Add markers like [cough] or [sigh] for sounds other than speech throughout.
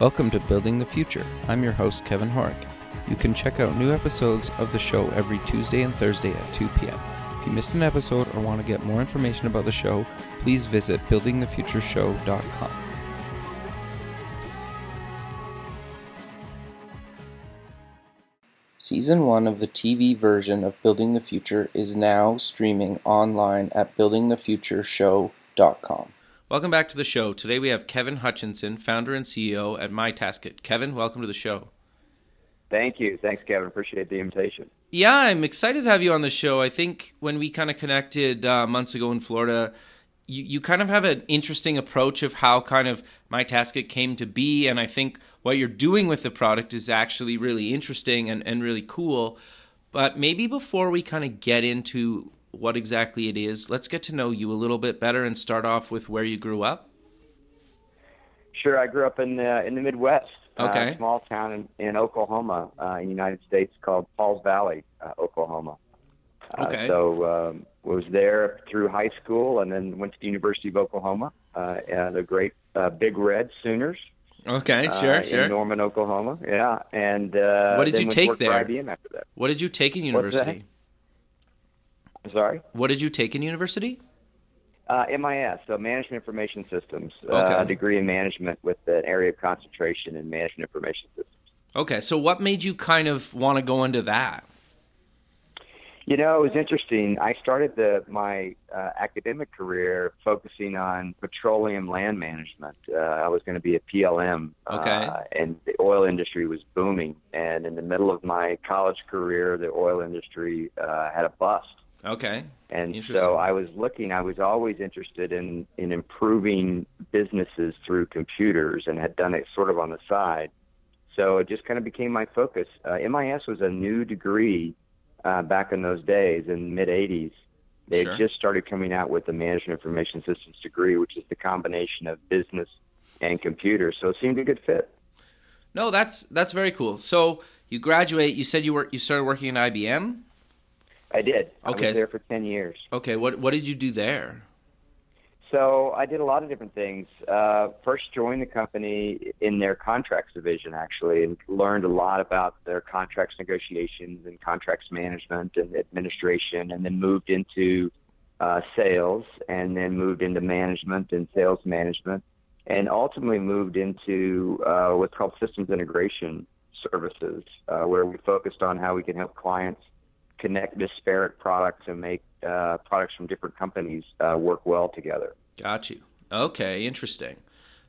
Welcome to Building the Future. I'm your host, Kevin Horek. You can check out new episodes of the show every Tuesday and Thursday at 2 p.m. If you missed an episode or want to get more information about the show, please visit buildingthefutureshow.com. Season 1 of the TV version of Building the Future is now streaming online at buildingthefutureshow.com. Welcome back to the show. Today we have Kevin Hutchinson, founder and CEO at MyTaskit. Kevin, welcome to the show. Thank you. Thanks, Kevin. Appreciate the invitation. Yeah, I'm excited to have you on the show. I think when we kind of connected uh, months ago in Florida, you, you kind of have an interesting approach of how kind of MyTaskit came to be. And I think what you're doing with the product is actually really interesting and, and really cool. But maybe before we kind of get into what exactly it is, let's get to know you a little bit better and start off with where you grew up. Sure. I grew up in the, in the Midwest. Okay. Uh, small town in, in Oklahoma, uh, in the United States called Pauls Valley, uh, Oklahoma. Uh, Okay. So um, was there through high school, and then went to the University of Oklahoma. Uh, and the great uh, Big Red Sooners. Okay, uh, sure, In sure. Norman, Oklahoma. Yeah. And uh, What did you take there? IBM after that. What did you take in What's university? Sorry. What did you take in university? Uh, MIS, so Management Information Systems, Okay. uh, degree in management with an area of concentration in Management Information Systems. Okay, so what made you kind of want to go into that? You know, it was interesting. I started the my uh, academic career focusing on petroleum land management. Uh, I was going to be a PLM, Okay. uh, and the oil industry was booming. And in the middle of my college career, the oil industry uh, had a bust. Okay. And so I was looking, I was always interested in, in improving businesses through computers and had done it sort of on the side. So it just kind of became my focus. Uh, MIS was a new degree uh, back in those days in the mid 80s. They Sure. had just started coming out with the Management Information Systems degree, which is the combination of business and computers. So it seemed a good fit. No, that's that's very cool. So you graduate. You said you were you started working at IBM. I did. I Okay. was there for 10 years. Okay. What what did you do there? So I did a lot of different things. Uh, first, joined the company in their contracts division, actually, and learned a lot about their contracts negotiations and contracts management and administration, and then moved into uh, sales, and then moved into management and sales management, and ultimately moved into uh, what's called systems integration services, uh, where we focused on how we can help clients connect disparate products and make uh, products from different companies uh, work well together. Got you. Okay, interesting.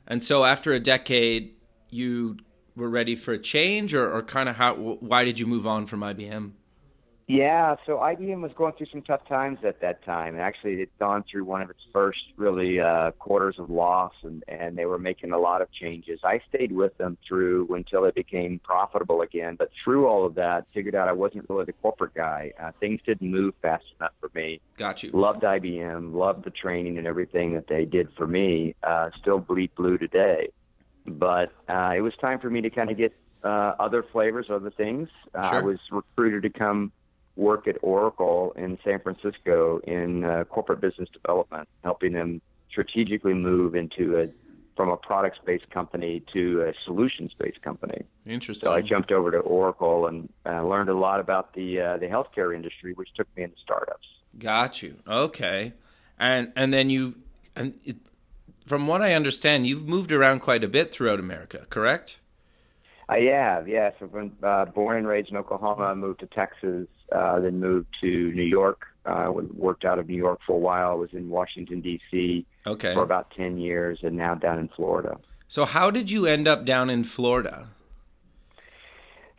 And so after a decade, you were ready for a change, or, or kind of how? Why did you move on from IBM? Yeah, so IBM was going through some tough times at that time. And actually, it had gone through one of its first really uh, quarters of loss, and, and they were making a lot of changes. I stayed with them through until it became profitable again. But through all of that, figured out I wasn't really the corporate guy. Uh, things didn't move fast enough for me. Got you. Loved IBM, loved the training and everything that they did for me. Uh, still bleed blue today. But uh, it was time for me to kind of get uh, other flavors, other things. Uh, I was recruited to come work at Oracle in San Francisco in uh, corporate business development, helping them strategically move into a from a products-based company to a solutions-based company. Interesting. So I jumped over to Oracle and uh, learned a lot about the uh, the healthcare industry, which took me into startups. Got you. Okay. And and then you and it, from what I understand, you've moved around quite a bit throughout America, correct? I have, yes. I've been uh, born and raised in Oklahoma. I moved to Texas, uh, then moved to New York. Uh, worked out of New York for a while. I was in Washington D.C. Okay. for about ten years, and now down in Florida. So how did you end up down in Florida?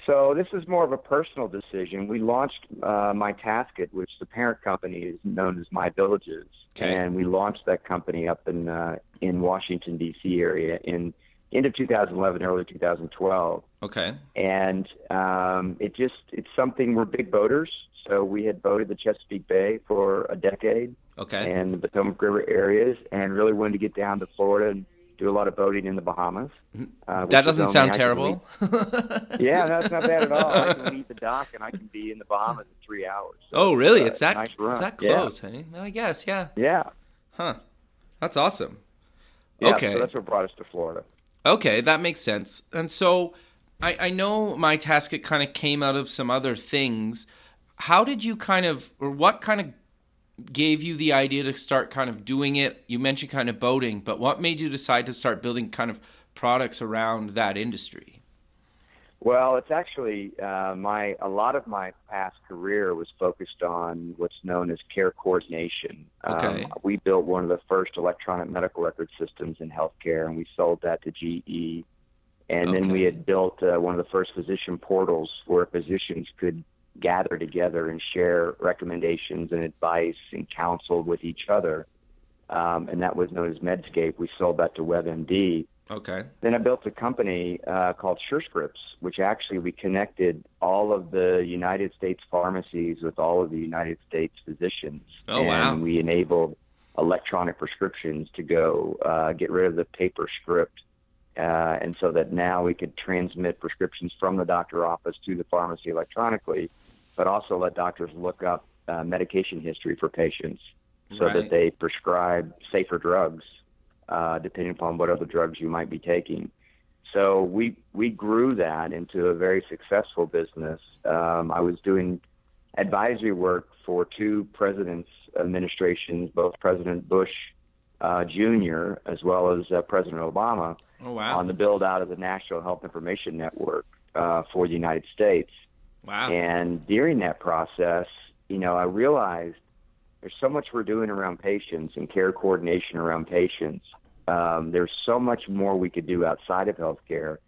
So this is more of a personal decision. We launched uh, MyTaskit, which the parent company is known as My Villages, Okay. and we launched that company up in uh, in Washington D.C. area in end of 2011, early 2012. Okay. and um, it just it's something we're big boaters. So we had boated the Chesapeake Bay for a decade Okay. and the Potomac River areas, and really wanted to get down to Florida and do a lot of boating in the Bahamas. Uh, Mm-hmm. that is doesn't sound terrible. yeah, no, it's not bad at all. I can leave the dock and I can be in the Bahamas in three hours. So oh, really? uh, It's that nice it's that Yeah. close, hey? I guess, yeah. Yeah. Huh. That's awesome. yeah. Okay. So that's what brought us to Florida. Okay, that makes sense. And so I, I know MyTaskit kind of came out of some other things. How did you kind of, or what kind of gave you the idea to start kind of doing it? You mentioned kind of boating, but what made you decide to start building kind of products around that industry? Well, it's actually uh, my a lot of my past career was focused on what's known as care coordination. Okay. Um, we built one of the first electronic medical record systems in healthcare, and we sold that to GE. And then we had built uh, one of the first physician portals where physicians could gather together and share recommendations and advice and counsel with each other. Um, and that was known as Medscape. We sold that to WebMD. Okay. Then I built a company uh, called SureScripts, which actually we connected all of the United States pharmacies with all of the United States physicians. Oh, and wow. we enabled electronic prescriptions to go uh, get rid of the paper script. Uh, and so that now we could transmit prescriptions from the doctor office to the pharmacy electronically, but also let doctors look up uh, medication history for patients so Right. that they prescribe safer drugs uh, depending upon what other drugs you might be taking. So we we grew that into a very successful business. Um, I was doing advisory work for two presidents' administrations, both President Bush uh, Jr. as well as uh, President Obama, Oh, wow. on the build out of the National Health Information Network uh, for the United States. wow. And during that process, you know, I realized there's so much we're doing around patients and care coordination around patients. Um, there's so much more we could do outside of healthcare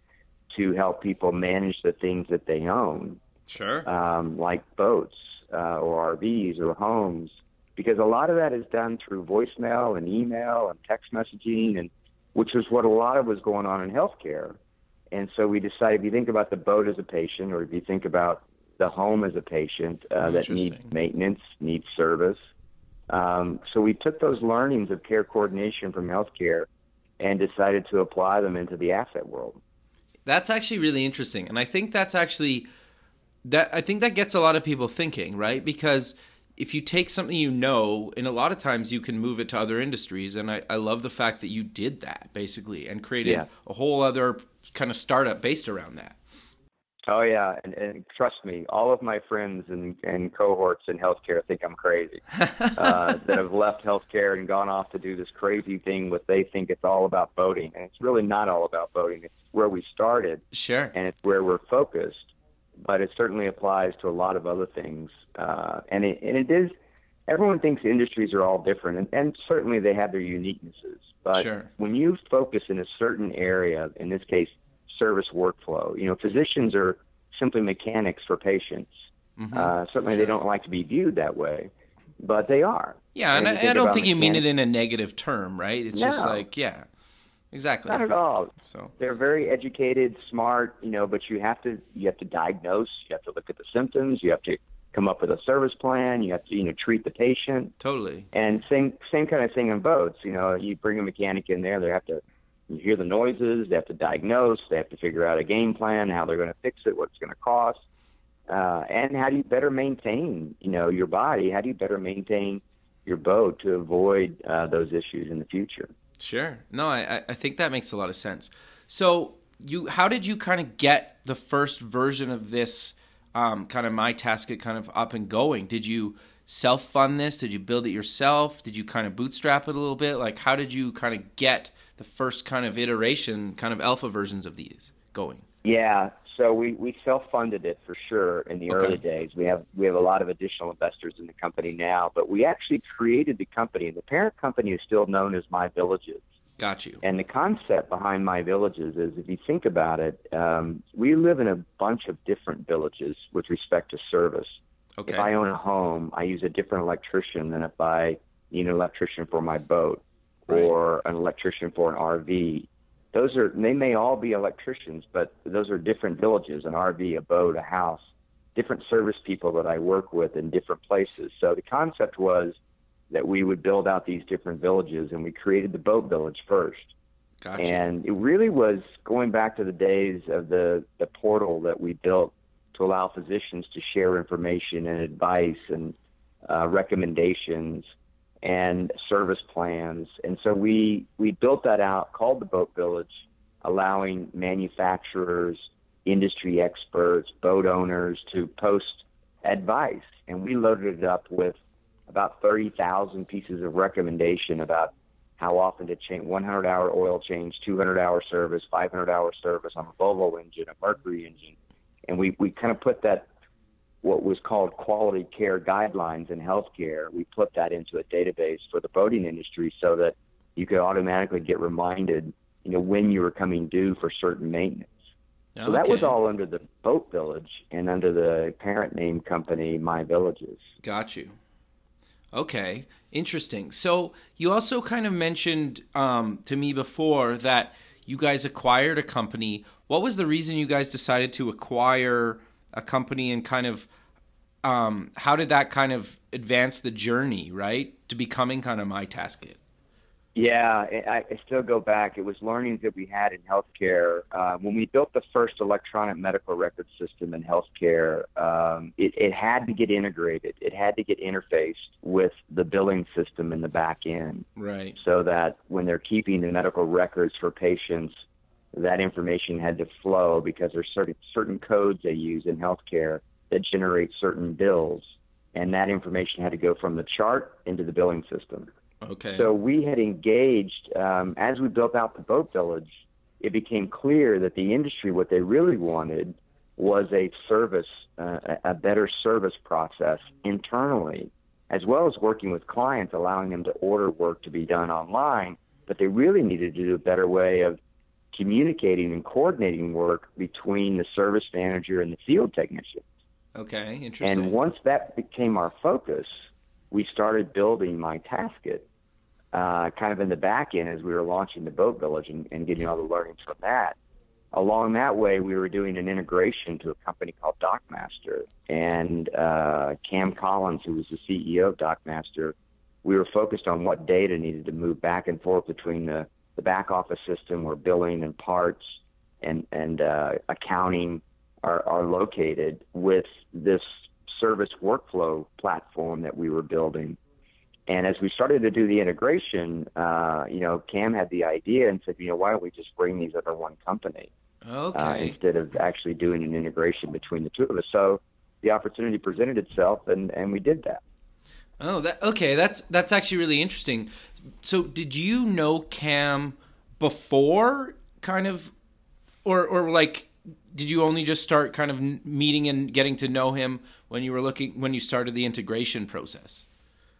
to help people manage the things that they own, sure. um, like boats uh, or RVs or homes, because a lot of that is done through voicemail and email and text messaging, and which is what a lot of was going on in healthcare. And so we decided if you think about the boat as a patient, or if you think about the home as a patient uh, that needs maintenance, needs service. Um, so we took those learnings of care coordination from healthcare and decided to apply them into the asset world. That's actually really interesting, and I think that's actually that. I think that gets a lot of people thinking, right? Because if you take something you know, and a lot of times you can move it to other industries, and I, I love the fact that you did that basically and created Yeah. a whole other kind of startup based around that. Oh yeah, and, and trust me, all of my friends and, and cohorts in healthcare think I'm crazy. uh, [laughs] that have left healthcare and gone off to do this crazy thing what they think it's all about voting, and it's really not all about voting. It's where we started, Sure. and it's where we're focused. But it certainly applies to a lot of other things, uh, and it and it is. Everyone thinks industries are all different, and, and certainly they have their uniquenesses. But Sure. when you focus in a certain area, in this case, service workflow, you know, physicians are simply mechanics for patients. Mhm. Uh, certainly, they don't like to be viewed that way, but they are. Yeah, and And I, I don't think you mean it in a negative term, right? It's just like, yeah, exactly. Not at all. So They're very educated, smart, you know, but you have to you have to diagnose, you have to look at the symptoms, you have to come up with a service plan, you have to you know treat the patient, totally. and same same kind of thing in boats. You know, you bring a mechanic in there, they have to you hear the noises, they have to diagnose, they have to figure out a game plan, how they're going to fix it, what it's going to cost, uh, and how do you better maintain you know your body? How do you better maintain your boat to avoid uh, those issues in the future? Sure. No, I, I- think that makes a lot of sense. So you, how did you kind of get the first version of this um, kind of my task tasket kind of up and going? Did you self fund this? Did you build it yourself? Did you kind of bootstrap it a little bit? Like, how did you kind of get the first kind of iteration, kind of alpha versions of these going? Yeah, so we, we self funded it for sure in the Okay. early days. We have we have a lot of additional investors in the company now, but we actually created the company. The parent company is still known as My Villages. Got you. And the concept behind My Villages is if you think about it, um, we live in a bunch of different villages with respect to service. Okay. If I own a home, I use a different electrician than if I need an electrician for my boat Right. or an electrician for an RV. Those are they may all be electricians, but those are different villages, an RV, a boat, a house, different service people that I work with in different places. So the concept was that we would build out these different villages and we created the boat village first. Got you. And it really was going back to the days of the, the portal that we built to allow physicians to share information and advice and uh, recommendations and service plans. And so we, we built that out, called the Boat Village. allowing manufacturers, industry experts, boat owners to post advice. And we loaded it up with about 30,000 pieces of recommendation about how often to change 100 hour oil change, 200 hour service, 500 hour service on a Volvo engine, a Mercury engine. And we, we kind of put that, what was called quality care guidelines in healthcare, we put that into a database for the boating industry so that you could automatically get reminded, you know, when you were coming due for certain maintenance. Okay. So that was all under the Boat Village and under the parent name company, My Villages. Got you. Okay, interesting. So you also kind of mentioned um, to me before that you guys acquired a company. What was the reason you guys decided to acquire a company and kind of um, how did that kind of advance the journey, right, to becoming kind of MyTaskit? Yeah, I, I still go back. It was learnings that we had in healthcare. Uh, when we built the first electronic medical record system in healthcare, um, it, it had to get integrated. It had to get interfaced with the billing system in the back end. Right. So that when they're keeping the medical records for patients, that information had to flow because there's certain certain codes they use in healthcare that generate certain bills, and that information had to go from the chart into the billing system. Okay. So we had engaged um, as we built out the boat village. It became clear that the industry, what they really wanted, was a service, uh, a better service process internally, as well as working with clients, allowing them to order work to be done online. But they really needed to do a better way of communicating and coordinating work between the service manager and the field technician. Okay, interesting. And once that became our focus, we started building MyTaskit uh, kind of in the back end as we were launching the boat village and, and getting all the learnings from that. Along that way, we were doing an integration to a company called DockMaster. And uh, Cam Collins, who was the CEO of DockMaster, we were focused on what data needed to move back and forth between the, the back office system where billing and parts and, and uh, accounting are, are located with this service workflow platform that we were building. And as we started to do the integration, uh, you know, Cam had the idea and said, you know, why don't we just bring these under one company uh, okay. uh, instead of actually doing an integration between the two of us? So the opportunity presented itself, and and we did that. Oh, that okay. That's that's actually really interesting. So, did you know Cam before, kind of, or or like, did you only just start kind of meeting and getting to know him when you were looking when you started the integration process?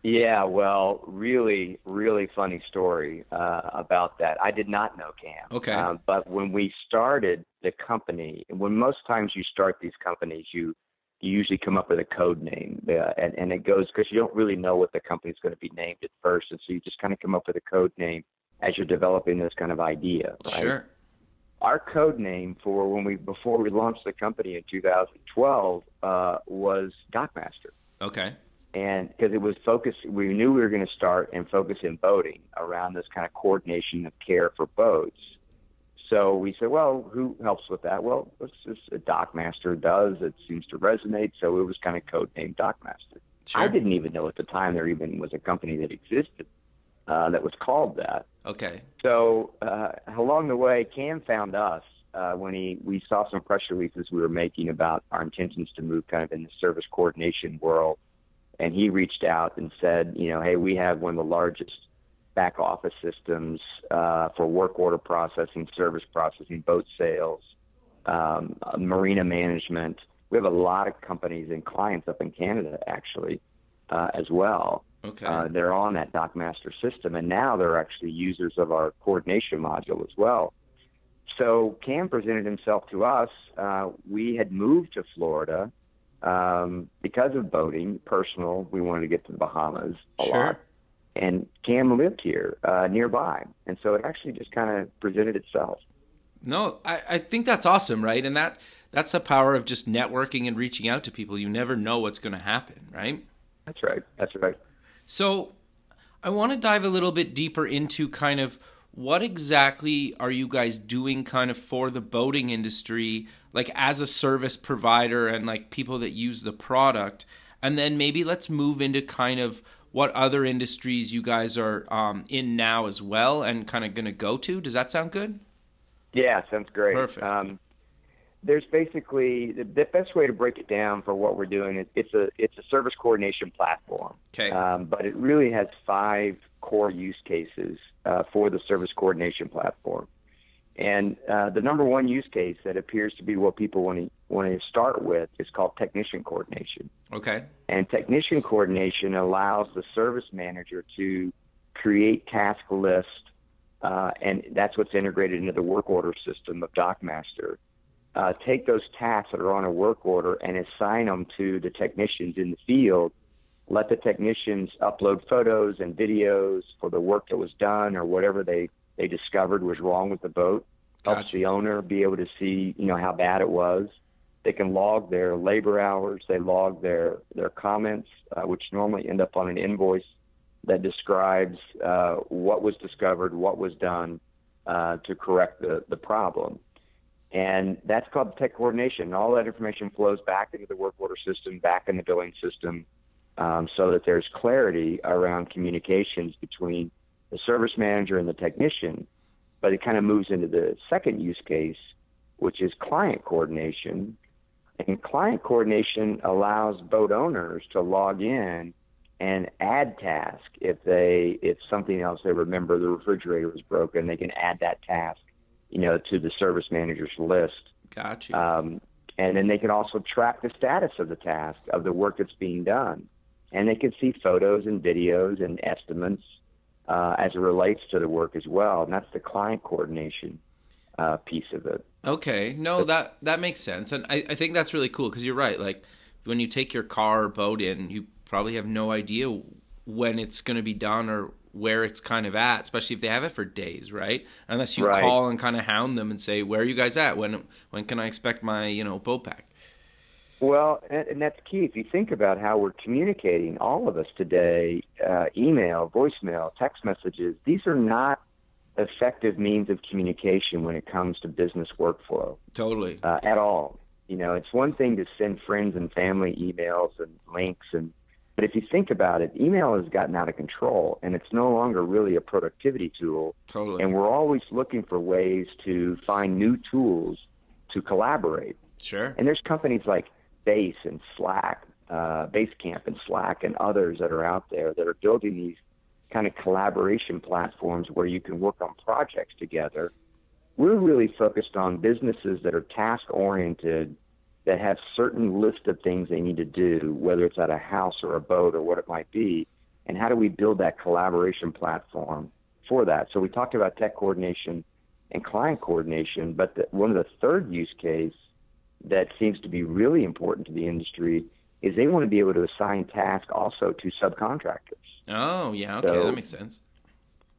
Yeah, well, really, really funny story uh, about that. I did not know Cam. Okay. Um, but when we started the company, when most times you start these companies, you you usually come up with a code name, uh, and and it goes because you don't really know what the company's going to be named at first, and so you just kind of come up with a code name as you're developing this kind of idea. Right? Sure. Our code name for when we before we launched the company in 2012 uh, was DockMaster. Okay and because it was focused, we knew we were going to start and focus in boating around this kind of coordination of care for boats. So we said, well, who helps with that? Well, let's just a DockMaster does. It seems to resonate. So it was kind of codenamed DockMaster. Sure. I didn't even know at the time there even was a company that existed uh, that was called that. Okay. So uh, along the way, Cam found us uh, when he we saw some press releases we were making about our intentions to move kind of in the service coordination world and he reached out and said, you know, hey, we have one of the largest back office systems uh, for work order processing, service processing, boat sales, um, uh, marina management. We have a lot of companies and clients up in Canada actually uh, as well. Okay. Uh, they're on that DockMaster system, and now they're actually users of our coordination module as well. So Cam presented himself to us. Uh, we had moved to Florida um, because of boating, personal, we wanted to get to the Bahamas a sure. lot. And Cam lived here uh, nearby. And so it actually just kind of presented itself. No, I, I think that's awesome, right? And that that's the power of just networking and reaching out to people. You never know what's going to happen, right? That's right. That's right. So I want to dive a little bit deeper into kind of what exactly are you guys doing kind of for the boating industry like as a service provider and like people that use the product and then maybe let's move into kind of what other industries you guys are um, in now as well and kind of going to go to does that sound good Yeah, sounds great. Perfect. Um, there's basically the, the best way to break it down for what we're doing is it's a it's a service coordination platform. Okay. Um, but it really has five core use cases uh, for the service coordination platform. And uh, the number one use case that appears to be what people want to want to start with is called technician coordination. Okay. And technician coordination allows the service manager to create task lists, uh, and that's what's integrated into the work order system of DockMaster. Uh, take those tasks that are on a work order and assign them to the technicians in the field. Let the technicians upload photos and videos for the work that was done or whatever they, they discovered was wrong with the boat. Helps the owner be able to see, you know, how bad it was. They can log their labor hours. They log their their comments, uh, which normally end up on an invoice that describes uh, what was discovered, what was done uh, to correct the the problem, and that's called tech coordination. All that information flows back into the work order system, back in the billing system, um, so that there's clarity around communications between the service manager and the technician. But it kind of moves into the second use case, which is client coordination. And client coordination allows boat owners to log in and add task if they if something else they remember the refrigerator was broken, they can add that task, you know, to the service manager's list. Gotcha. Um, and then they can also track the status of the task of the work that's being done, and they can see photos and videos and estimates uh, as it relates to the work as well. And that's the client coordination uh, piece of it. Okay, no, that that makes sense, and I, I think that's really cool because you're right. Like when you take your car or boat in, you probably have no idea when it's going to be done or where it's kind of at, especially if they have it for days, right? Unless you Right. call and kind of hound them and say, "Where are you guys at? When when can I expect my you know boat back?" Well, and, and that's key. If you think about how we're communicating, all of us today, uh, email, voicemail, text messages, these are not effective means of communication when it comes to business workflow Totally. uh, at all. You know, it's one thing to send friends and family emails and links, and but if you think about it, email has gotten out of control, and it's no longer really a productivity tool. Totally. And we're always looking for ways to find new tools to collaborate. Sure. And there's companies like Base and Slack, uh, Basecamp and Slack, and others that are out there that are building these kind of collaboration platforms where you can work on projects together. We're really focused on businesses that are task oriented, that have certain list of things they need to do, whether it's at a house or a boat or what it might be, and how do we build that collaboration platform for that? So we talked about tech coordination and client coordination, but the, one of the third use case that seems to be really important to the industry is they want to be able to assign tasks also to subcontractors, Oh yeah. Okay, So- that makes sense.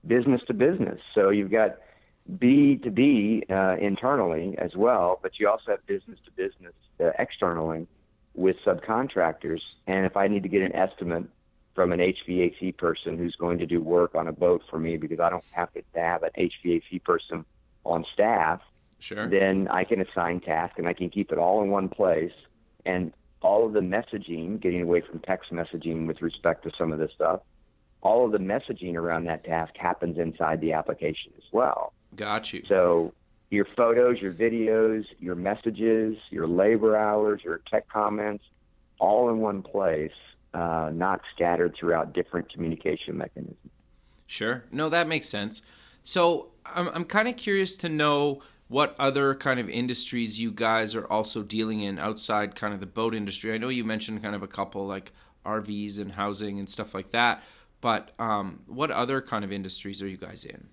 business to business. So you've got B to B uh, internally as well, but you also have business to business uh, externally with subcontractors. And if I need to get an estimate from an HVAC person who's going to do work on a boat for me because I don't have to have an HVAC person on staff, Sure. then I can assign tasks and I can keep it all in one place. And all of the messaging, getting away from text messaging with respect to some of this stuff, all of the messaging around that task happens inside the application as well. Got you. So your photos, your videos, your messages, your labor hours, your tech comments, all in one place, uh, not scattered throughout different communication mechanisms. Sure. No, that makes sense. So I'm I'm kind of curious to know what other kind of industries you guys are also dealing in outside kind of the boat industry. I know you mentioned kind of a couple like RVs and housing and stuff like that, but um, what other kind of industries are you guys in?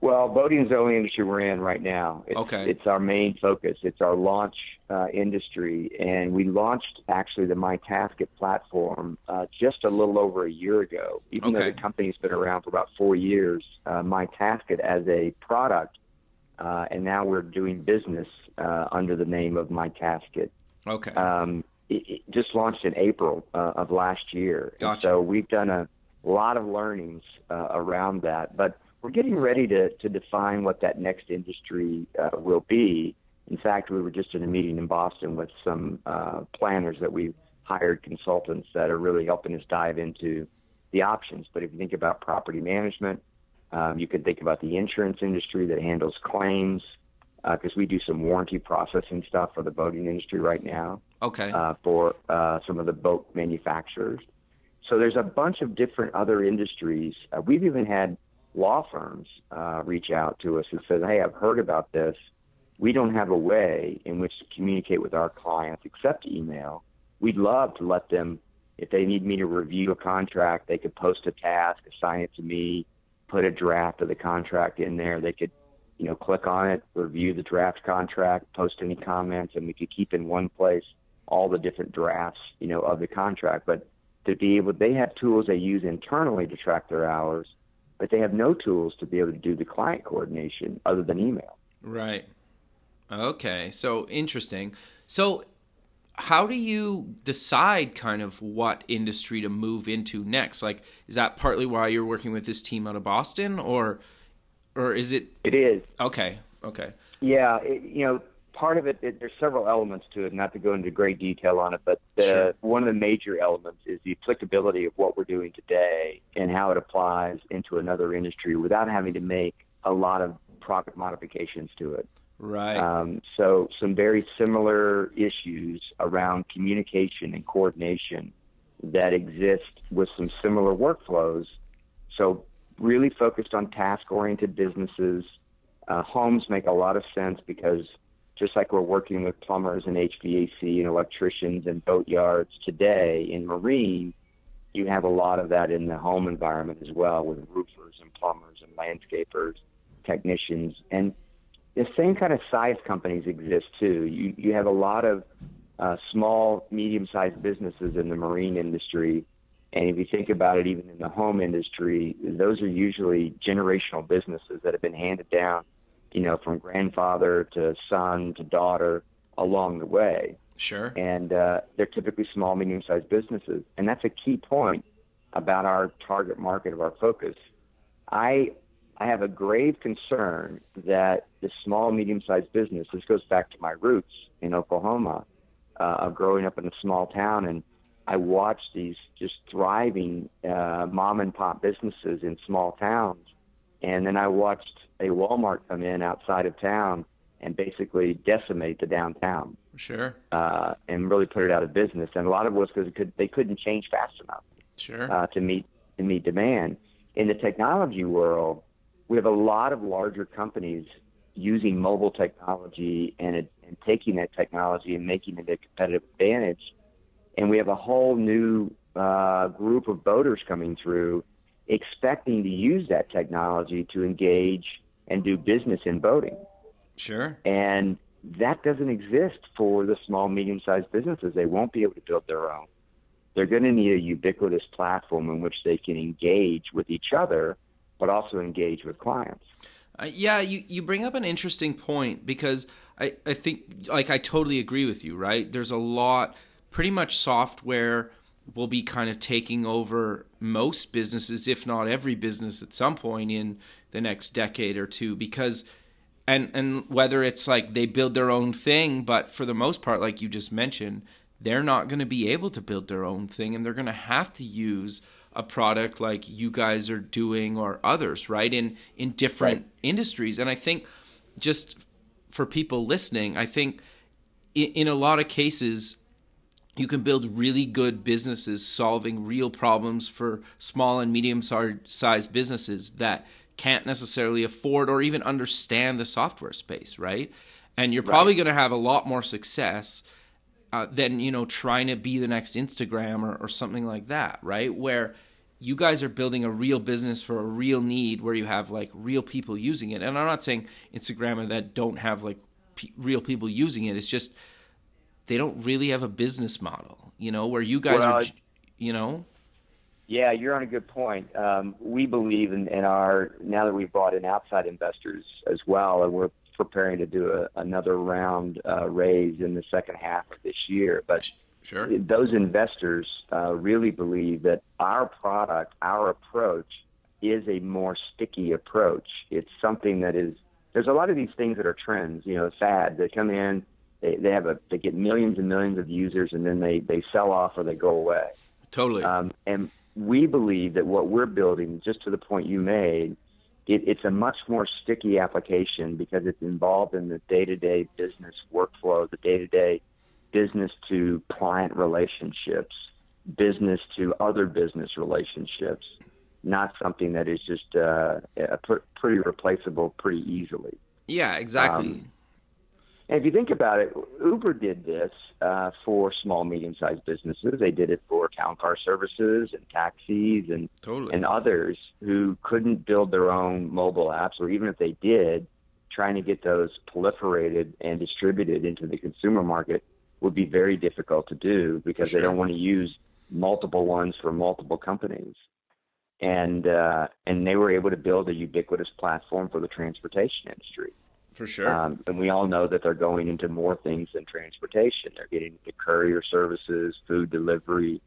Well, boating is the only industry we're in right now. It's, Okay. It's our main focus. It's our launch uh, industry, and we launched actually the MyTaskit platform uh, just a little over a year ago. Even though the company's been around for about four years, uh, MyTaskit as a product, uh, and now we're doing business uh, under the name of MyTaskit. Okay. um, it, it just launched in April uh, of last year. And so we've done a lot of learnings uh, around that, but we're getting ready to, to define what that next industry uh, will be. In fact, we were just in a meeting in Boston with some uh, planners that we've hired consultants that are really helping us dive into the options. But if you think about property management, Um, you could think about the insurance industry that handles claims because uh, we do some warranty processing stuff for the boating industry right now. Okay. Uh, for uh, some of the boat manufacturers. So there's a bunch of different other industries. Uh, we've even had law firms uh, reach out to us and said, "Hey, I've heard about this. We don't have a way in which to communicate with our clients except email. We'd love to let them, if they need me to review a contract, they could post a task, assign it to me, put a draft of the contract in there. They could, you know, click on it, review the draft contract, post any comments, and we could keep in one place all the different drafts, you know, of the contract. But to be able, they have tools they use internally to track their hours, but they have no tools to be able to do the client coordination other than email. Right. Okay. So interesting. So how do you decide kind of what industry to move into next? Like, is that partly why you're working with this team out of Boston, or, or is it? It is. Okay. Okay. Yeah. It, you know, part of it, it, there's several elements to it. Not to go into great detail on it, but the, Sure. one of the major elements is the applicability of what we're doing today and how it applies into another industry without having to make a lot of product modifications to it. Right. Um, so some very similar issues around communication and coordination that exist with some similar workflows. So really focused on task-oriented businesses. Uh, homes make a lot of sense because just like we're working with plumbers and HVAC and electricians and boat yards today in marine, you have a lot of that in the home environment as well with roofers and plumbers and landscapers, technicians, and the same kind of size companies exist too. You you have a lot of uh, small, medium-sized businesses in the marine industry, and if you think about it, even in the home industry, those are usually generational businesses that have been handed down, you know, from grandfather to son to daughter along the way, sure. and uh, they're typically small, medium-sized businesses, and that's a key point about our target market of our focus. I I have a grave concern that the small, medium-sized business. This goes back to my roots in Oklahoma, uh, of growing up in a small town, and I watched these just thriving uh, mom and pop businesses in small towns, and then I watched a Walmart come in outside of town and basically decimate the downtown Sure. uh, and really put it out of business. And a lot of it was because could, they couldn't change fast enough Sure. uh, to meet to meet demand. In the technology world, we have a lot of larger companies using mobile technology and it, and taking that technology and making it a competitive advantage. And we have a whole new uh, group of boaters coming through, expecting to use that technology to engage and do business in boating. Sure. And that doesn't exist for the small, medium sized businesses. They won't be able to build their own. They're going to need a ubiquitous platform in which they can engage with each other, but also engage with clients. Uh, yeah, you, you bring up an interesting point because I, I think, like, I totally agree with you, right? There's a lot, pretty much software will be kind of taking over most businesses, if not every business at some point in the next decade or two, because. And and whether it's like they build their own thing, but for the most part, like you just mentioned, they're not going to be able to build their own thing, and they're going to have to use a product like you guys are doing or others, right? In in different Right. industries, and I think just for people listening, I think in, in a lot of cases you can build really good businesses solving real problems for small and medium sized businesses that can't necessarily afford or even understand the software space, right? And you're probably going to have a lot more success uh, than you know trying to be the next Instagram or, or something like that, right? Where you guys are building a real business for a real need, where you have like real people using it. And I'm not saying Instagram that don't have like pe real people using it. It's just they don't really have a business model, you know, where you guys Well, are, you know, Yeah, you're on a good point. Um, we believe in, in our now that we've brought in outside investors as well, and we're preparing to do a, another round uh, raise in the second half of this year. But sure, those investors uh, really believe that our product, our approach, is a more sticky approach. It's something that is. There's a lot of these things that are trends, you know, fads. They come in, they, they have a, they get millions and millions of users, and then they they sell off or they go away. totally, Um, and we believe that what we're building, just to the point you made, it, it's a much more sticky application because it's involved in the day-to-day business workflow, the day-to-day business to client relationships, business to other business relationships, not something that is just uh, pretty replaceable pretty easily. Yeah, exactly. Um, and if you think about it, Uber did this uh, for small, medium-sized businesses. They did it for town car services and taxis and totally. and others who couldn't build their own mobile apps, or even if they did, trying to get those proliferated and distributed into the consumer market would be very difficult to do because sure. they don't want to use multiple ones for multiple companies. And uh, and they were able to build a ubiquitous platform for the transportation industry. For sure. Um, and we all know that they're going into more things than transportation. They're getting into courier services, food delivery,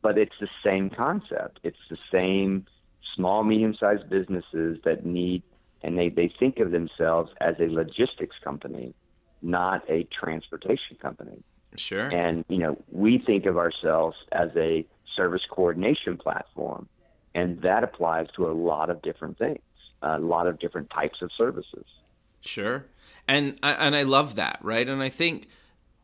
but it's the same concept. It's the same small, medium sized businesses that need, and they, they think of themselves as a logistics company, not a transportation company. Sure. And, you know, we think of ourselves as a service coordination platform, and that applies to a lot of different things, a lot of different types of services. Sure. And and I love that, right? And I think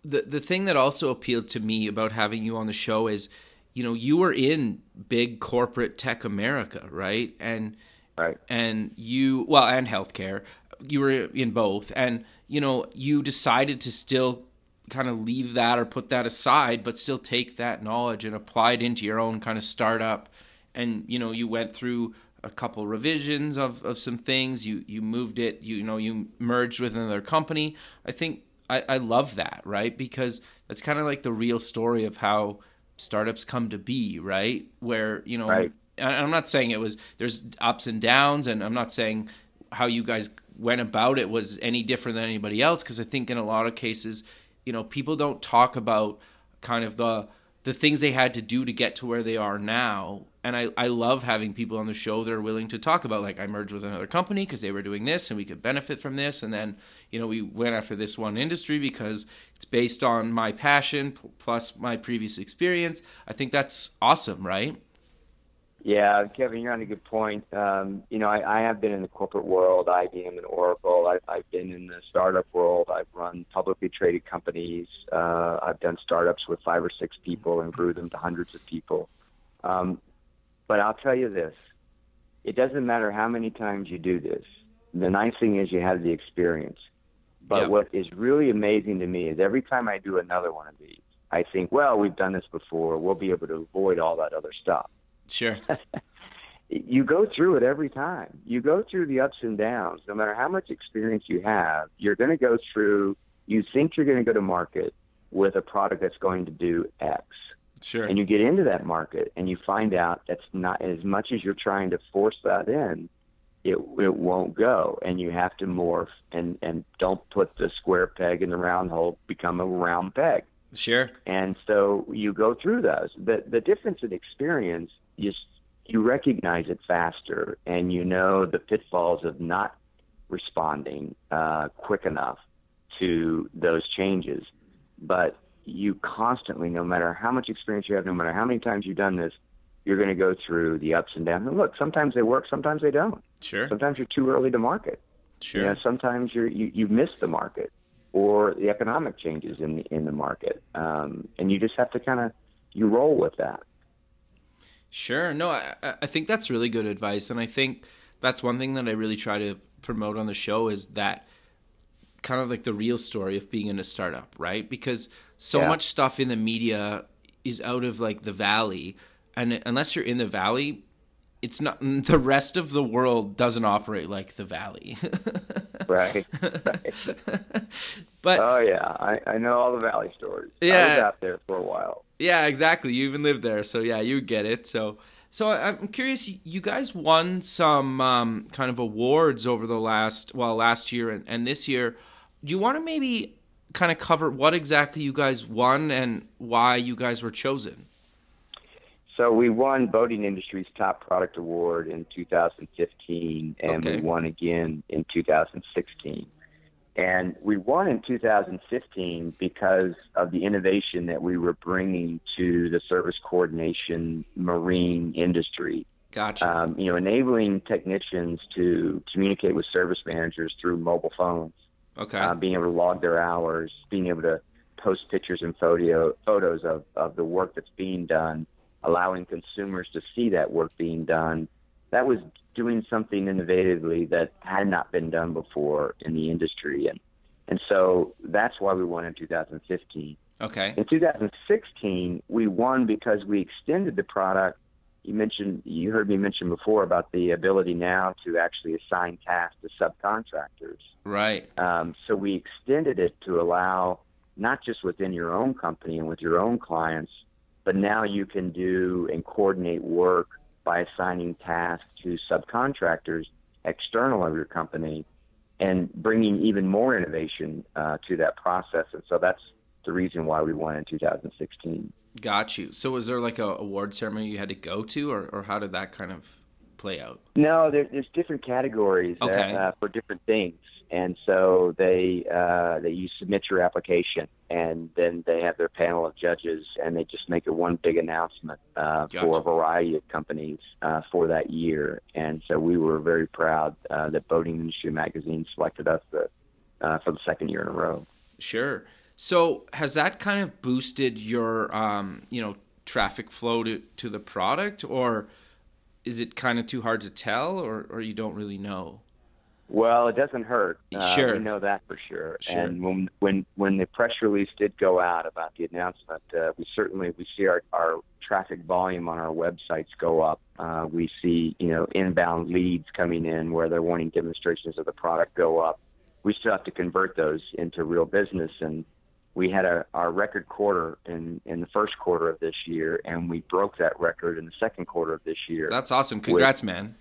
the the thing that also appealed to me about having you on the show is, you know, you were in big corporate tech America, right? And right. And you well, and healthcare. You were in both, and you know, you decided to still kind of leave that or put that aside, but still take that knowledge and apply it into your own kind of startup. And you know, you went through a couple revisions of, of some things. You you moved it. You, you know you merged with another company. I think I, I love that right because that's kind of like the real story of how startups come to be right where you know right. I'm not saying it was there's ups and downs and I'm not saying how you guys went about it was any different than anybody else because I think in a lot of cases you know people don't talk about kind of the the things they had to do to get to where they are now and I, I love having people on the show that are willing to talk about like I merged with another company because they were doing this and we could benefit from this. And then you know we went after this one industry because it's based on my passion plus my previous experience. I think that's awesome right? Yeah Kevin you're on a good point. Um, you know I, I have been in the corporate world IBM and Oracle. I, I've been in the startup world. I've run publicly traded companies. Uh, I've done startups with five or six people and grew them to hundreds of people. Um, but I'll tell you this it doesn't matter how many times you do this. The nice thing is you have the experience. But yep. what is really amazing to me is every time I do another one of these, I think, well, we've done this before. We'll be able to avoid all that other stuff. Sure. [laughs] you go through it every time. You go through the ups and downs. No matter how much experience you have, you're going to go through, you think you're going to go to market with a product that's going to do X. Sure. And you get into that market and you find out that's not as much as you're trying to force that in, it it won't go and you have to morph and and don't put the square peg in the round hole become a round peg. Sure. And so you go through those. The the difference in experience is you recognize it faster and you know the pitfalls of not responding uh, quick enough to those changes. But you constantly, no matter how much experience you have, no matter how many times you've done this, you're going to go through the ups and downs. And look, sometimes they work, sometimes they don't. Sure. Sometimes you're too early to market. Sure. You know, sometimes you're, you you miss the market or the economic changes in the in the market, um, and you just have to kind of you roll with that. Sure. No, I, I think that's really good advice, and I think that's one thing that I really try to promote on the show is that kind of like the real story of being in a startup, right? Because so yeah. much stuff in the media is out of like the valley, and unless you're in the valley, it's not [laughs] the rest of the world doesn't operate like the valley. [laughs] right. right. [laughs] but oh yeah, I, I know all the valley stories. Yeah, I was out there for a while. Yeah, exactly. You even lived there, so yeah, you get it. So. So I'm curious. You guys won some um, kind of awards over the last, well, last year and, and this year do you want to maybe kind of cover what exactly you guys won and why you guys were chosen? So we won Boating Industry's Top Product Award in 2015, and okay. we won again in 2016. And we won in 2015 because of the innovation that we were bringing to the service coordination marine industry Gotcha. Um, you know, enabling technicians to communicate with service managers through mobile phones. Okay. Uh, being able to log their hours, being able to post pictures and photo photos of, of the work that's being done, allowing consumers to see that work being done. That was doing something innovatively that had not been done before in the industry, and and so that's why we won in 2015. Okay. In 2016, we won because we extended the product. You mentioned, you heard me mention before about the ability now to actually assign tasks to subcontractors. Right. Um, so we extended it to allow not just within your own company and with your own clients, but now you can do and coordinate work by assigning tasks to subcontractors external of your company and bringing even more innovation uh, to that process. And so that's the reason why we won in 2016. Got you. So was there like a award ceremony you had to go to, or, or how did that kind of play out? No, there, there's different categories uh, Okay. uh, for different things, and so they uh, they you submit your application, and then they have their panel of judges, and they just make a one big announcement uh, Gotcha. for a variety of companies uh, for that year. And so we were very proud uh, that Boating Industry Magazine selected us the, uh, for the second year in a row. Sure. So has that kind of boosted your, um, you know, traffic flow to, to the product, or is it kind of too hard to tell, or, or you don't really know? Well, it doesn't hurt. Uh, Sure. we know that for sure. Sure. And when when when the press release did go out about the announcement, uh, we certainly we see our our traffic volume on our websites go up. Uh, we see you know inbound leads coming in where they're wanting demonstrations of the product go up. We still have to convert those into real business, and we had a, our record quarter in in the first quarter of this year, and we broke that record in the second quarter of this year. That's awesome. Congrats, man.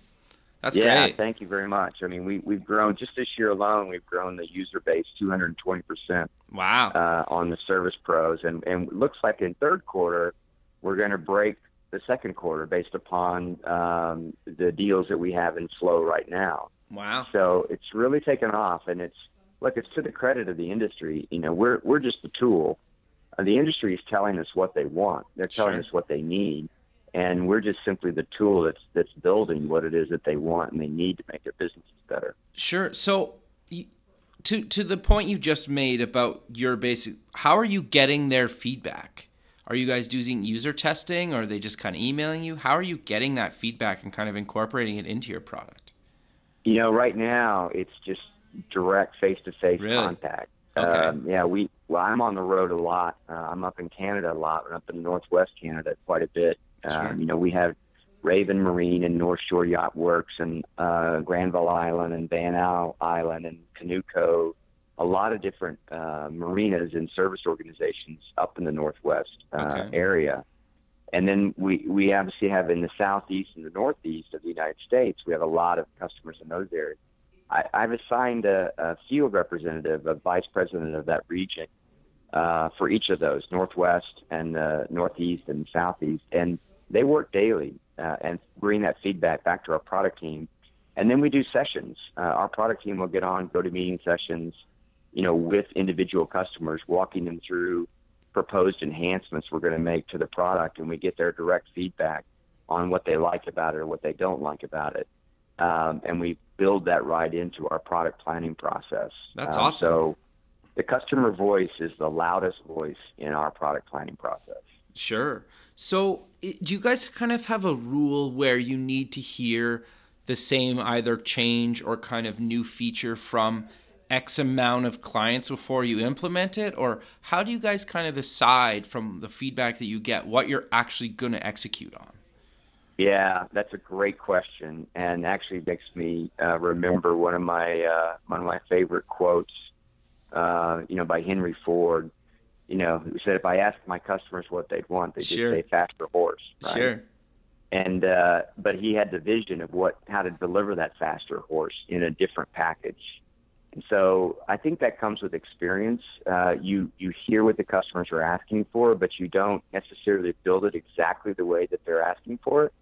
That's yeah, great. thank you very much. I mean, we we've grown just this year alone. We've grown the user base 220 percent Wow. uh, on the Service Pros, and and it looks like in third quarter we're going to break the second quarter based upon um, the deals that we have in flow right now. wow. So it's really taken off, and it's look, it's to the credit of the industry. You know, we're we're just the tool. Uh, the industry is telling us what they want. They're telling Sure. us what they need, and we're just simply the tool that's that's building what it is that they want and they need to make their businesses better. Sure. So, to to the point you just made about your basic, how are you getting their feedback? Are you guys using user testing, or are they just kind of emailing you? How are you getting that feedback and kind of incorporating it into your product? You know, right now it's just direct face-to-face contact. Okay. Um, yeah, we. Well, I'm on the road a lot. Uh, I'm up in Canada a lot, and up in Northwest Canada quite a bit. Sure. Um, you know, we have Raven Marine and North Shore Yacht Works and uh, Granville Island and Van Al Island and Canoe Cove. A lot of different uh, marinas and service organizations up in the Northwest uh, Okay. area. And then we, we obviously have in the southeast and the northeast of the United States, we have a lot of customers in those areas. I, I've assigned a, a field representative, a vice president of that region, uh, for each of those, northwest and uh, northeast and southeast, and they work daily uh, and bring that feedback back to our product team. And then we do sessions. Uh, our product team will get on, GoToMeeting sessions, you know, with individual customers, walking them through proposed enhancements we're going to make to the product, and we get their direct feedback on what they like about it or what they don't like about it. Um, and we build that right into our product planning process. That's Um, awesome. So the customer voice is the loudest voice in our product planning process. Sure. So, do you guys kind of have a rule where you need to hear the same either change or kind of new feature from X amount of clients before you implement it? Or how do you guys kind of decide from the feedback that you get what you're actually going to execute on? Yeah, that's a great question, and actually makes me uh, remember one of my uh, one of my favorite quotes. Uh, you know, by Henry Ford. You know, who said, "If I asked my customers what they'd want, they'd Sure. just say faster horse." Right? Sure. And uh, but he had the vision of what how to deliver that faster horse in a different package. And so I think that comes with experience. Uh, you you hear what the customers are asking for, but you don't necessarily build it exactly the way that they're asking for it.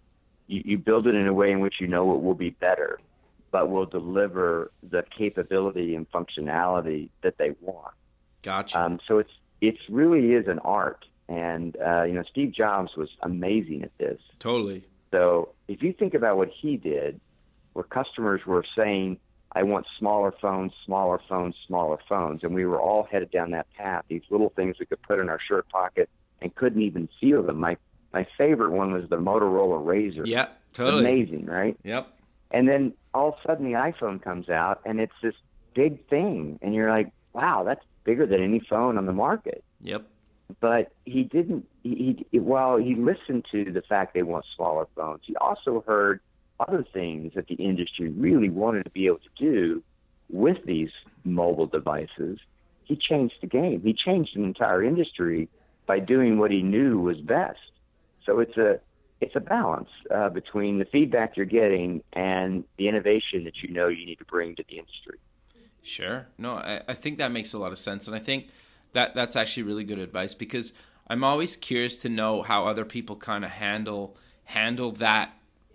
You, you build it in a way in which you know it will be better, but will deliver the capability and functionality that they want. Gotcha. Um, so it's it really is an art, and uh, you know Steve Jobs was amazing at this. totally. So if you think about what he did, where customers were saying, I want smaller phones, smaller phones, smaller phones. And we were all headed down that path. These little things we could put in our shirt pocket and couldn't even feel them. My my favorite one was the Motorola Razr. Yeah, totally. Amazing, right? Yep. And then all of a sudden the iPhone comes out and it's this big thing. And you're like, wow, that's bigger than any phone on the market. Yep. But he didn't, he, he, while he listened to the fact they want smaller phones, he also heard other things that the industry really wanted to be able to do with these mobile devices. He changed the game. He changed an entire industry by doing what he knew was best. So it's a it's a balance uh, between the feedback you're getting and the innovation that you know you need to bring to the industry. Sure. No, I, I think that makes a lot of sense, and I think that that's actually really good advice because I'm always curious to know how other people kind of handle handle that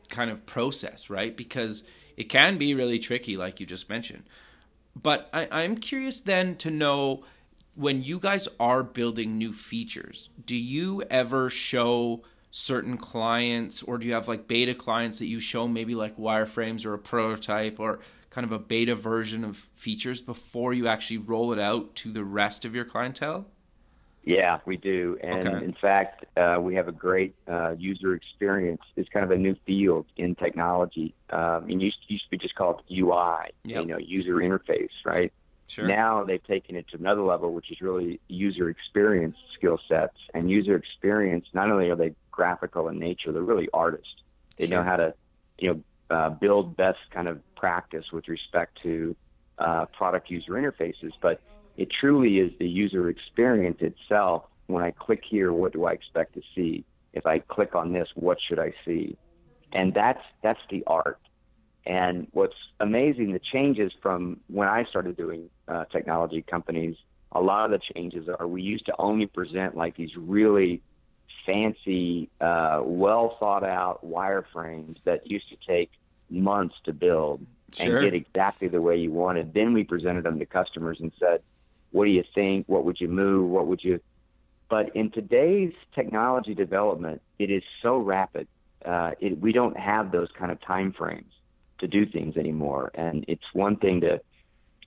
kind of process, right? Because it can be really tricky, like you just mentioned. But I, I'm curious then to know when you guys are building new features, do you ever show certain clients or do you have like beta clients that you show maybe like wireframes or a prototype or kind of a beta version of features before you actually roll it out to the rest of your clientele? Yeah, we do. And okay. in fact, uh, we have a great uh, user experience. It's kind of a new field in technology. Um, and used, used to be just called UI, yep. you know, user interface, right? Sure. Now they've taken it to another level, which is really user experience skill sets. And user experience, not only are they graphical in nature, they're really artists. They sure. know how to, you know, uh, build best kind of practice with respect to uh, product user interfaces. But it truly is the user experience itself. When I click here, what do I expect to see? If I click on this, what should I see? And that's that's the art. And what's amazing, the changes from when I started doing uh, technology companies, a lot of the changes are we used to only present like these really fancy, uh, well thought out wireframes that used to take months to build sure. and get exactly the way you wanted. Then we presented them to customers and said, what do you think? What would you move? What would you? But in today's technology development, it is so rapid. Uh, it, we don't have those kind of time frames to do things anymore. And it's one thing to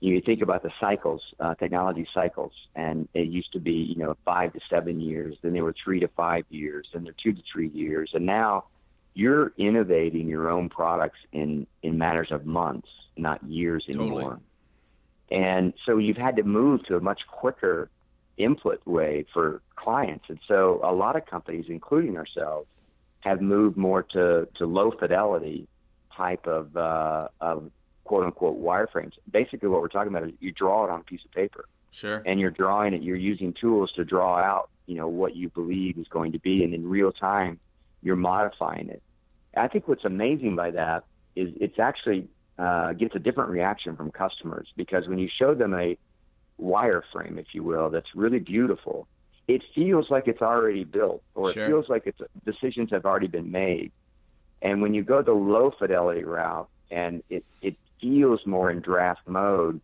you think about the cycles, uh, technology cycles, and it used to be you know five to seven years, then they were three to five years, then they're two to three years, and now you're innovating your own products in in matters of months, not years anymore. Totally. And so you've had to move to a much quicker input way for clients. And so a lot of companies, including ourselves, have moved more to, to low fidelity type of, uh, of quote unquote wireframes. Basically, what we're talking about is you draw it on a piece of paper. Sure. And you're drawing it, you're using tools to draw out, you know, what you believe is going to be. And in real time, you're modifying it. I think what's amazing by that is it's actually uh, gets a different reaction from customers because when you show them a wireframe, if you will, that's really beautiful, it feels like it's already built or sure. it feels like it's decisions have already been made. And when you go the low fidelity route and it, it feels more in draft mode,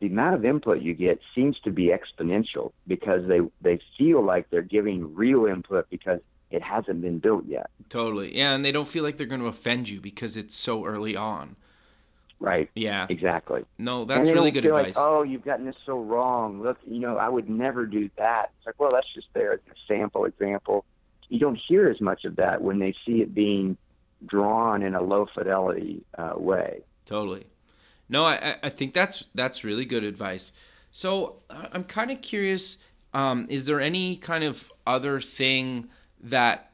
the amount of input you get seems to be exponential because they, they feel like they're giving real input because it hasn't been built yet. Totally. Yeah, and they don't feel like they're going to offend you because it's so early on. Right. Yeah. Exactly. No, that's really good advice. Like, oh, you've gotten this so wrong. Look, you know, I would never do that. It's like, well, that's just there as a sample example. You don't hear as much of that when they see it being drawn in a low fidelity uh, way. Totally. No, I, I think that's that's really good advice. So uh, I'm kind of curious. Um, is there any kind of other thing that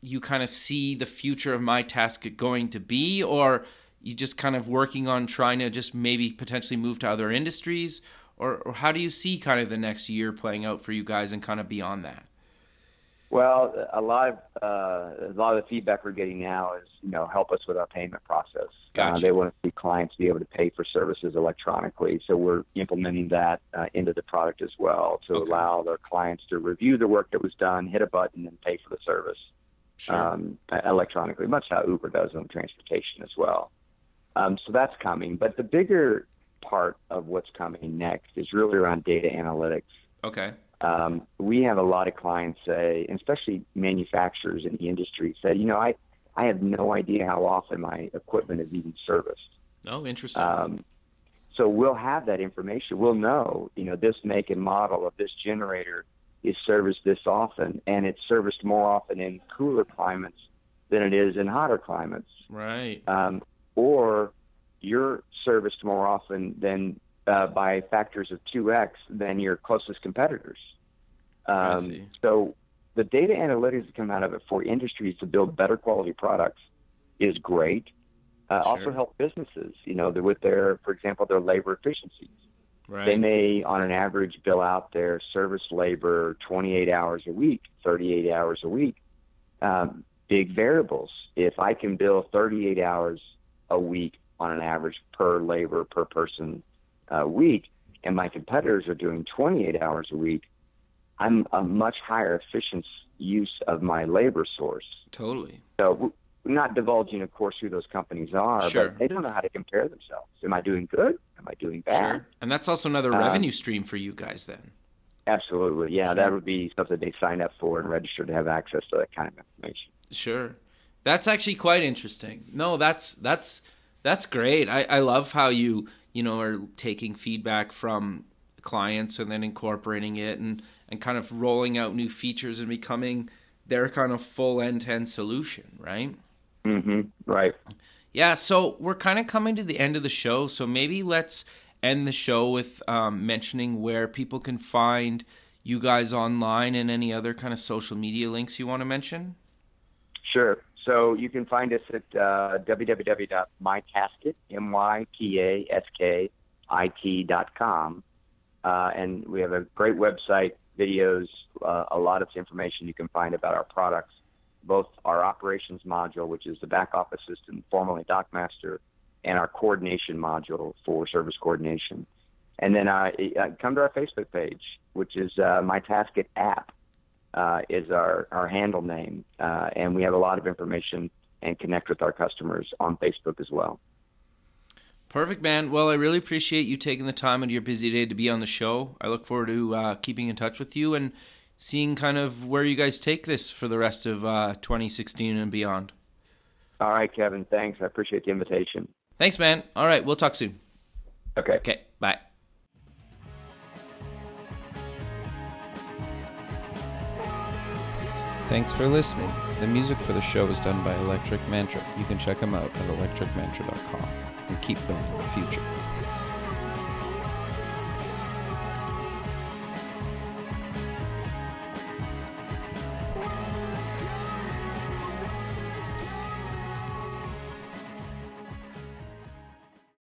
you kind of see the future of my task going to be, or you just kind of working on trying to just maybe potentially move to other industries or, or how do you see kind of the next year playing out for you guys and kind of beyond that well a lot of uh, a lot of the feedback we're getting now is you know help us with our payment process gotcha. Uh, they want to see clients be able to pay for services electronically so we're implementing that uh, into the product as well to okay. allow their clients to review the work that was done hit a button and pay for the service sure. um, electronically much how uber does on transportation as well um, so that's coming. But the bigger part of what's coming next is really around data analytics. Okay. Um, we have a lot of clients say, especially manufacturers in the industry, say, you know, I, I have no idea how often my equipment is even serviced. Oh, interesting. Um, so we'll have that information. We'll know, you know, this make and model of this generator is serviced this often, and it's serviced more often in cooler climates than it is in hotter climates. right. Um, or you're serviced more often than uh, by factors of 2x than your closest competitors. Um, so the data analytics that come out of it for industries to build better quality products is great. Uh, Sure. Also help businesses, you know, with their, for example, their labor efficiencies. right. They may, on an average, bill out their service labor 28 hours a week, 38 hours a week. Um, big variables. If I can bill 38 hours a week on an average per labor per person a week, and my competitors are doing 28 hours a week, I'm a much higher efficient use of my labor source. totally. So we're not divulging, of course, who those companies are, Sure. but they don't know how to compare themselves. Am I doing good? Am I doing bad? Sure. And that's also another Um, revenue stream for you guys then. Absolutely, yeah. Sure. That would be something they sign up for and register to have access to that kind of information. Sure. That's actually quite interesting. No, that's that's that's great. I, I love how you, you know, are taking feedback from clients and then incorporating it and, and kind of rolling out new features and becoming their kind of full end to end solution, right? Mm-hmm. Right. Yeah, so we're kind of coming to the end of the show, so maybe let's end the show with um, mentioning where people can find you guys online and any other kind of social media links you want to mention. Sure. So you can find us at uh, www.mytaskit, M-Y-T-A-S-K-I-T dot com. Uh, and we have a great website, videos, uh, a lot of information you can find about our products, both our operations module, which is the back office system, formerly DockMaster, and our coordination module for service coordination. And then uh, uh, come to our Facebook page, which is uh, My app uh, is our, our handle name. Uh, and we have a lot of information and connect with our customers on Facebook as well. Perfect, man. Well, I really appreciate you taking the time out of your busy day to be on the show. I look forward to uh, keeping in touch with you and seeing kind of where you guys take this for the rest of uh, 2016 and beyond. All right, Kevin. Thanks. I appreciate the invitation. Thanks, man. All right, we'll talk soon. Okay. Okay, bye. Thanks for listening. The music for the show is done by Electric Mantra. You can check them out at electricmantra.com and keep building the future.